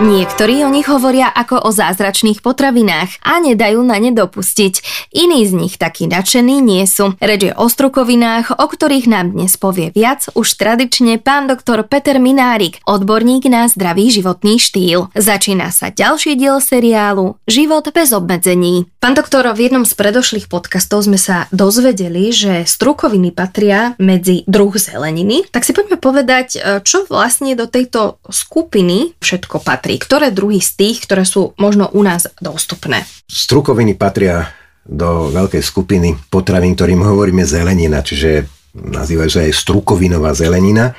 Niektorí o nich hovoria ako o zázračných potravinách a nedajú na ne dopustiť. Iní z nich takí nadšení nie sú. Reč je o strukovinách, o ktorých nám dnes povie viac už tradične pán doktor Peter Minárik, odborník na zdravý životný štýl. Začína sa ďalší diel seriálu Život bez obmedzení. Pán doktor, v jednom z predošlých podcastov sme sa dozvedeli, že strukoviny patria medzi druh zeleniny. Tak si poďme povedať, čo vlastne do tejto skupiny všetko patrí patrí? Ktoré druhy z tých, ktoré sú možno u nás dostupné? Strukoviny patria do veľkej skupiny potravín, ktorým hovoríme zelenina, čiže nazývajú sa aj strukovinová zelenina,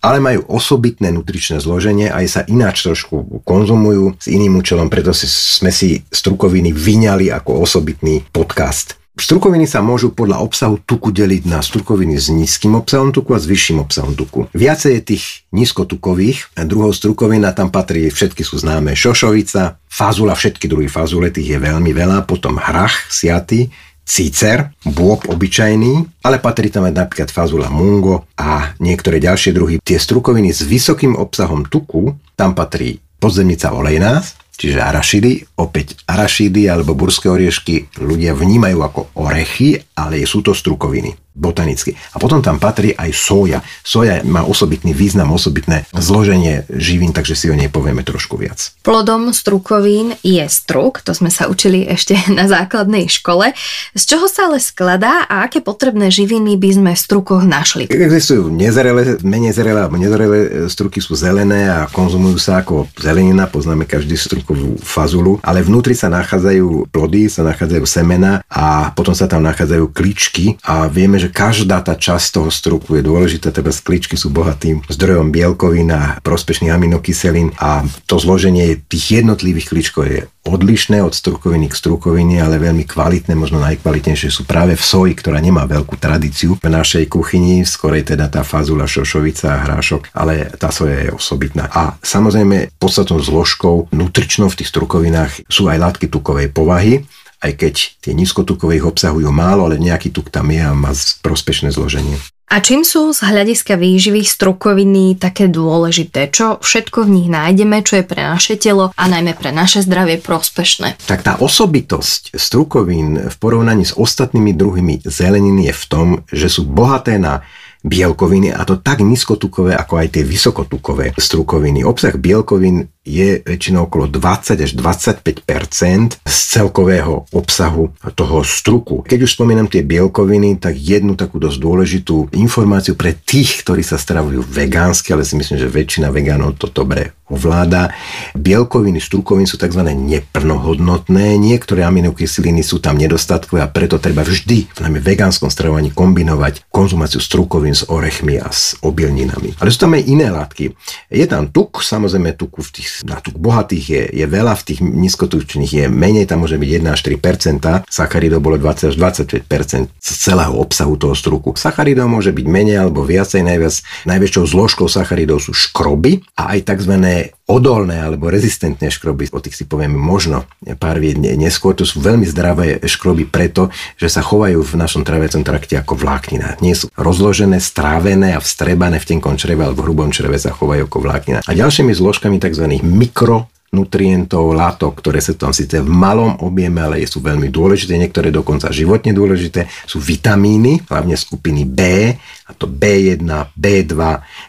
ale majú osobitné nutričné zloženie, aj sa ináč trošku konzumujú s iným účelom, preto si, sme si strukoviny vyňali ako osobitný podcast. Strukoviny sa môžu podľa obsahu tuku deliť na strukoviny s nízkym obsahom tuku a s vyšším obsahom tuku. Viacej je tých nízkotukových druhov strukovín a tam patrí, všetky sú známe, šošovica, fazula, všetky druhy fazule, tých je veľmi veľa, potom hrach, siaty, cícer, bôb obyčajný, ale patrí tam aj napríklad fazula mungo a niektoré ďalšie druhy. Tie strukoviny s vysokým obsahom tuku, tam patrí podzemnica olejná, čiže arašidy. Opäť arašidy alebo burské oriešky ľudia vnímajú ako orechy, ale sú to strukoviny botanicky. A potom tam patrí aj soja. Soja má osobitný význam, osobitné zloženie živín, takže si o nej povieme trošku viac. Plodom strukovín je struk, to sme sa učili ešte na základnej škole. Z čoho sa ale skladá a aké potrebné živiny by sme v strukoch našli? Existujú nezrelé, menej zrelé alebo nezrelé struky sú zelené a konzumujú sa ako zelenina, poznáme každý strukovú fazulu, ale vnútri sa nachádzajú plody, sa nachádzajú semena a potom sa tam nachádzajú kličky a vieme, že každá tá časť toho struku je dôležitá, teda skličky sú bohatým zdrojom bielkovín a prospešných aminokyselín a to zloženie tých jednotlivých kličkov je odlišné od strukoviny k strukovine, ale veľmi kvalitné, možno najkvalitnejšie sú práve v soji, ktorá nemá veľkú tradíciu v našej kuchyni, skorej teda tá fazula, šošovica a hrášok, ale tá soja je osobitná. A samozrejme podstatnou zložkou nutričnou v tých strukovinách sú aj látky tukovej povahy, aj keď tie nízkotukové ich obsahujú málo, ale nejaký tuk tam je a má prospešné zloženie. A čím sú z hľadiska výživy strukoviny také dôležité? Čo všetko v nich nájdeme, čo je pre naše telo a najmä pre naše zdravie prospešné? Tak tá osobitosť strukovín v porovnaní s ostatnými druhými zeleniny je v tom, že sú bohaté na bielkoviny a to tak nízkotukové ako aj tie vysokotukové strukoviny. Obsah bielkovín je väčšinou okolo 20 až 25% z celkového obsahu toho struku. Keď už spomínam tie bielkoviny, tak jednu takú dosť dôležitú informáciu pre tých, ktorí sa stravujú vegánsky, ale si myslím, že väčšina vegánov to dobre ovláda. Bielkoviny strukovín sú tzv. neplnohodnotné, niektoré aminokyseliny sú tam nedostatkové a preto treba vždy v najmä vegánskom stravovaní kombinovať konzumáciu strukovín s orechmi a s obilninami. Ale sú tam aj iné látky. Je tam tuk, samozrejme tuku v tých na tuk bohatých je, je veľa, v tých nízkotučných je menej, tam môže byť 1 až 3 sacharidov bolo 20 až 25% z celého obsahu toho struku. Sacharidov môže byť menej alebo viacej, najviac, najväčšou zložkou sacharidov sú škroby a aj tzv odolné alebo rezistentné škroby, o tých si povieme možno pár vied neskôr, to sú veľmi zdravé škroby preto, že sa chovajú v našom traviacom trakte ako vláknina. Nie sú rozložené, strávené a vstrebané v tenkom čreve alebo v hrubom čreve sa chovajú ako vláknina. A ďalšími zložkami tzv. mikro nutrientov, látok, ktoré sa tam síce v malom objeme, ale sú veľmi dôležité, niektoré dokonca životne dôležité, sú vitamíny, hlavne skupiny B, a to B1, B2,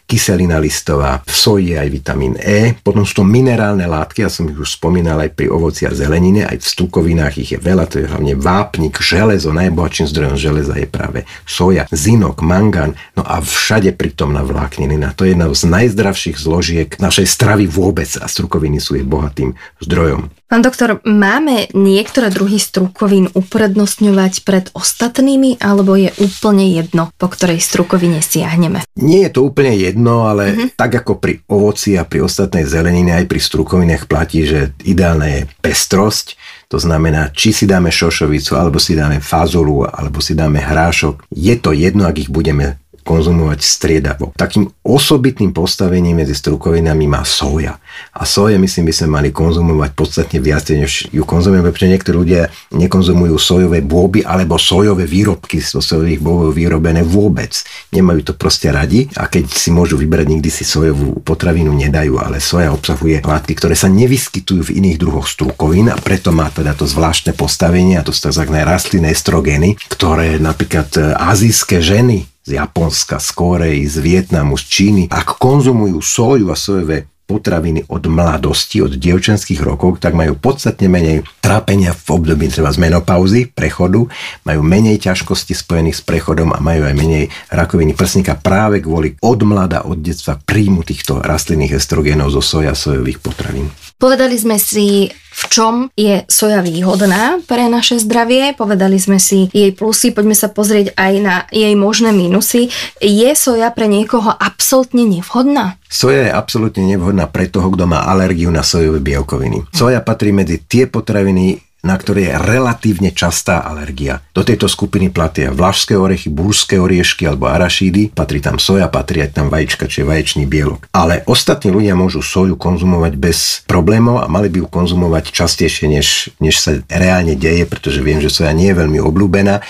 kyselina listová, v soji aj vitamín E, potom sú to minerálne látky, ja som ich už spomínal aj pri ovoci a zelenine, aj v stukovinách ich je veľa, to je hlavne vápnik, železo, najbohatším zdrojom železa je práve soja, zinok, mangán, no a všade pritomná vláknina. To je jedna z najzdravších zložiek našej stravy vôbec a strukoviny sú jej bohatým zdrojom. Pán doktor, máme niektoré druhy strukovín uprednostňovať pred ostatnými, alebo je úplne jedno, po ktorej strukovine siahneme? Nie je to úplne jedno, ale uh-huh. tak ako pri ovoci a pri ostatnej zelenine, aj pri strukovinách platí, že ideálna je pestrosť. To znamená, či si dáme šošovicu, alebo si dáme fazolu, alebo si dáme hrášok. Je to jedno, ak ich budeme konzumovať striedavo. Takým osobitným postavením medzi strukovinami má soja. A soje, myslím, by sme mali konzumovať podstatne viac, než ju konzumujeme, pretože niektorí ľudia nekonzumujú sojové bôby alebo sojové výrobky zo sojových bôbov vyrobené vôbec. Nemajú to proste radi a keď si môžu vybrať, nikdy si sojovú potravinu nedajú, ale soja obsahuje látky, ktoré sa nevyskytujú v iných druhoch strukovín a preto má teda to zvláštne postavenie a to sú tzv. rastlinné estrogeny, ktoré napríklad e, azijské ženy z Japonska, z Korei, z Vietnamu, z Číny, ak konzumujú soju a sojové potraviny od mladosti, od dievčenských rokov, tak majú podstatne menej trápenia v období treba z menopauzy, prechodu, majú menej ťažkosti spojených s prechodom a majú aj menej rakoviny prsníka práve kvôli od mlada, od detstva príjmu týchto rastlinných estrogénov zo soja sojových potravín. Povedali sme si, v čom je soja výhodná pre naše zdravie, povedali sme si jej plusy, poďme sa pozrieť aj na jej možné minusy. Je soja pre niekoho absolútne nevhodná? Soja je absolútne nevhodná pre toho, kto má alergiu na sojové bielkoviny. Soja patrí medzi tie potraviny, na ktoré je relatívne častá alergia. Do tejto skupiny platia vlašské orechy, burské oriešky alebo arašídy, patrí tam soja, patrí aj tam vajíčka, čiže vaječný bielok. Ale ostatní ľudia môžu soju konzumovať bez problémov a mali by ju konzumovať častejšie, než, než sa reálne deje, pretože viem, že soja nie je veľmi obľúbená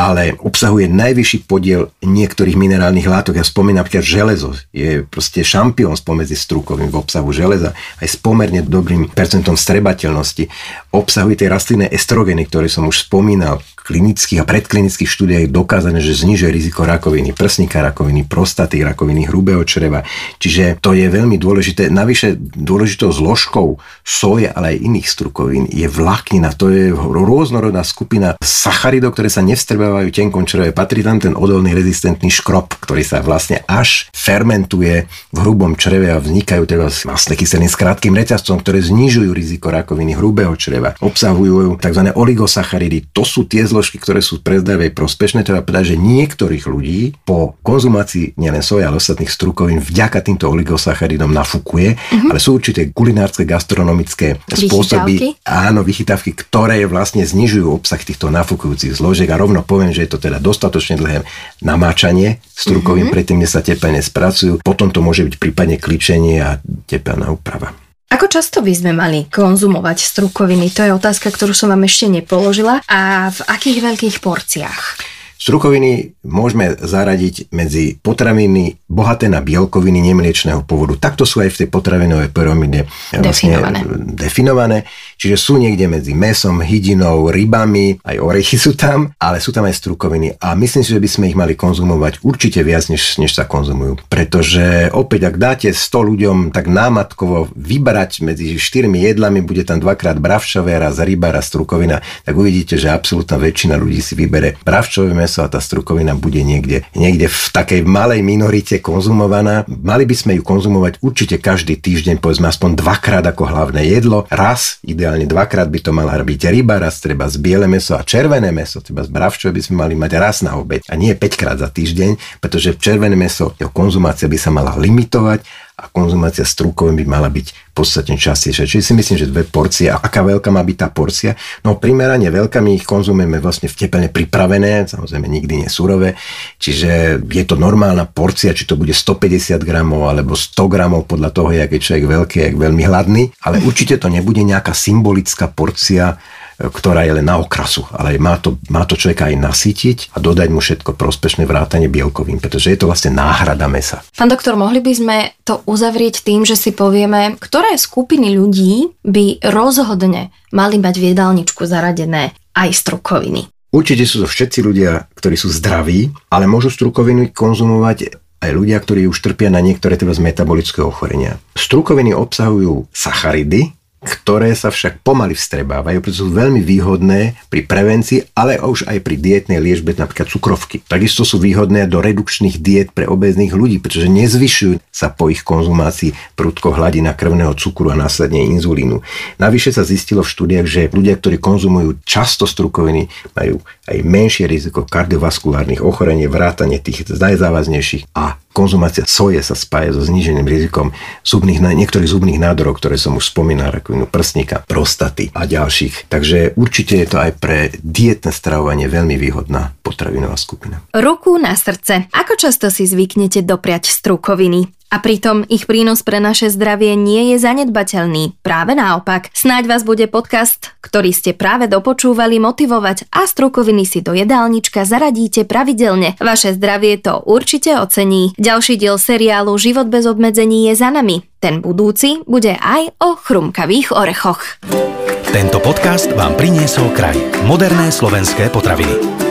ale obsahuje najvyšší podiel niektorých minerálnych látok. Ja spomínam napríklad železo. Je proste šampión spomedzi strukovým v obsahu železa aj s pomerne dobrým percentom strebateľnosti. Obsahuje tie rastlinné estrogeny, ktoré som už spomínal, klinických a predklinických štúdiách je dokázané, že znižuje riziko rakoviny prsníka, rakoviny prostaty, rakoviny hrubého čreva. Čiže to je veľmi dôležité. Navyše dôležitou zložkou soje, ale aj iných strukovín je vláknina. To je rôznorodná skupina sacharidov, ktoré sa nevstrebávajú tenkom čreve. Patrí tam ten odolný rezistentný škrob, ktorý sa vlastne až fermentuje v hrubom čreve a vznikajú teda vlastne kyseliny s krátkým reťazcom, ktoré znižujú riziko rakoviny hrubého čreva. Obsahujú tzv. oligosacharidy. To sú tie zložky ktoré sú pre zdravie prospešné, treba povedať, že niektorých ľudí po konzumácii nielen soja, ale ostatných strukovín vďaka týmto oligosacharidom nafúkuje, mm-hmm. ale sú určité kulinárske, gastronomické spôsoby, vychytávky. áno, vychytávky, ktoré vlastne znižujú obsah týchto nafúkujúcich zložiek a rovno poviem, že je to teda dostatočne dlhé namáčanie strukovín mm-hmm. predtým, než sa tepelne spracujú. Potom to môže byť prípadne kličenie a tepelná úprava. Ako často by sme mali konzumovať strukoviny? To je otázka, ktorú som vám ešte nepoložila. A v akých veľkých porciách? Strukoviny môžeme zaradiť medzi potraviny bohaté na bielkoviny nemliečného pôvodu. Takto sú aj v tej potravinovej pyramíde vlastne definované. definované. Čiže sú niekde medzi mesom, hydinou, rybami, aj orechy sú tam, ale sú tam aj strukoviny. A myslím si, že by sme ich mali konzumovať určite viac, než, než sa konzumujú. Pretože opäť, ak dáte 100 ľuďom tak námatkovo vybrať medzi štyrmi jedlami, bude tam dvakrát bravčové, raz ryba, raz strukovina, tak uvidíte, že absolútna väčšina ľudí si vybere bravčové meso a tá strukovina bude niekde, niekde v takej malej minorite konzumovaná. Mali by sme ju konzumovať určite každý týždeň, povedzme aspoň dvakrát ako hlavné jedlo. Raz, ideálne dvakrát by to mala byť ryba, raz treba z biele meso a červené meso, treba z bravčové by sme mali mať raz na obeď a nie 5 krát za týždeň, pretože červené meso, jeho konzumácia by sa mala limitovať a konzumácia strukovín by mala byť podstatne častejšia. Čiže si myslím, že dve porcie. A aká veľká má byť tá porcia? No primerane veľká, my ich konzumujeme vlastne v teplne pripravené, samozrejme nikdy nie surové. Čiže je to normálna porcia, či to bude 150 gramov alebo 100 gramov podľa toho, jak je človek veľký, jak veľmi hladný. Ale určite to nebude nejaká symbolická porcia ktorá je len na okrasu, ale má to, má to človeka aj nasytiť a dodať mu všetko prospešné vrátanie bielkovín, pretože je to vlastne náhrada mesa. Pán doktor, mohli by sme to uzavrieť tým, že si povieme, ktoré skupiny ľudí by rozhodne mali mať v jedálničku zaradené aj strukoviny. Určite sú to všetci ľudia, ktorí sú zdraví, ale môžu strukoviny konzumovať aj ľudia, ktorí už trpia na niektoré teda z metabolického ochorenia. Strukoviny obsahujú sacharidy, ktoré sa však pomaly vstrebávajú, pretože sú veľmi výhodné pri prevencii, ale už aj pri dietnej liežbe, napríklad cukrovky. Takisto sú výhodné do redukčných diet pre obezných ľudí, pretože nezvyšujú sa po ich konzumácii prudko hladina krvného cukru a následne inzulínu. Navyše sa zistilo v štúdiách, že ľudia, ktorí konzumujú často strukoviny, majú aj menšie riziko kardiovaskulárnych ochorení, vrátanie tých najzávaznejších a konzumácia soje sa spája so zníženým rizikom zubných, niektorých zubných nádorov, ktoré som už spomínal, ako rakovinu prsníka, prostaty a ďalších. Takže určite je to aj pre dietné stravovanie veľmi výhodná potravinová skupina. Ruku na srdce. Ako často si zvyknete dopriať strukoviny? A pritom ich prínos pre naše zdravie nie je zanedbateľný. Práve naopak. Snáď vás bude podcast, ktorý ste práve dopočúvali, motivovať a strukoviny si do jedálnička zaradíte pravidelne. Vaše zdravie to určite ocení. Ďalší diel seriálu Život bez obmedzení je za nami. Ten budúci bude aj o chrumkavých orechoch. Tento podcast vám priniesol kraj. Moderné slovenské potraviny.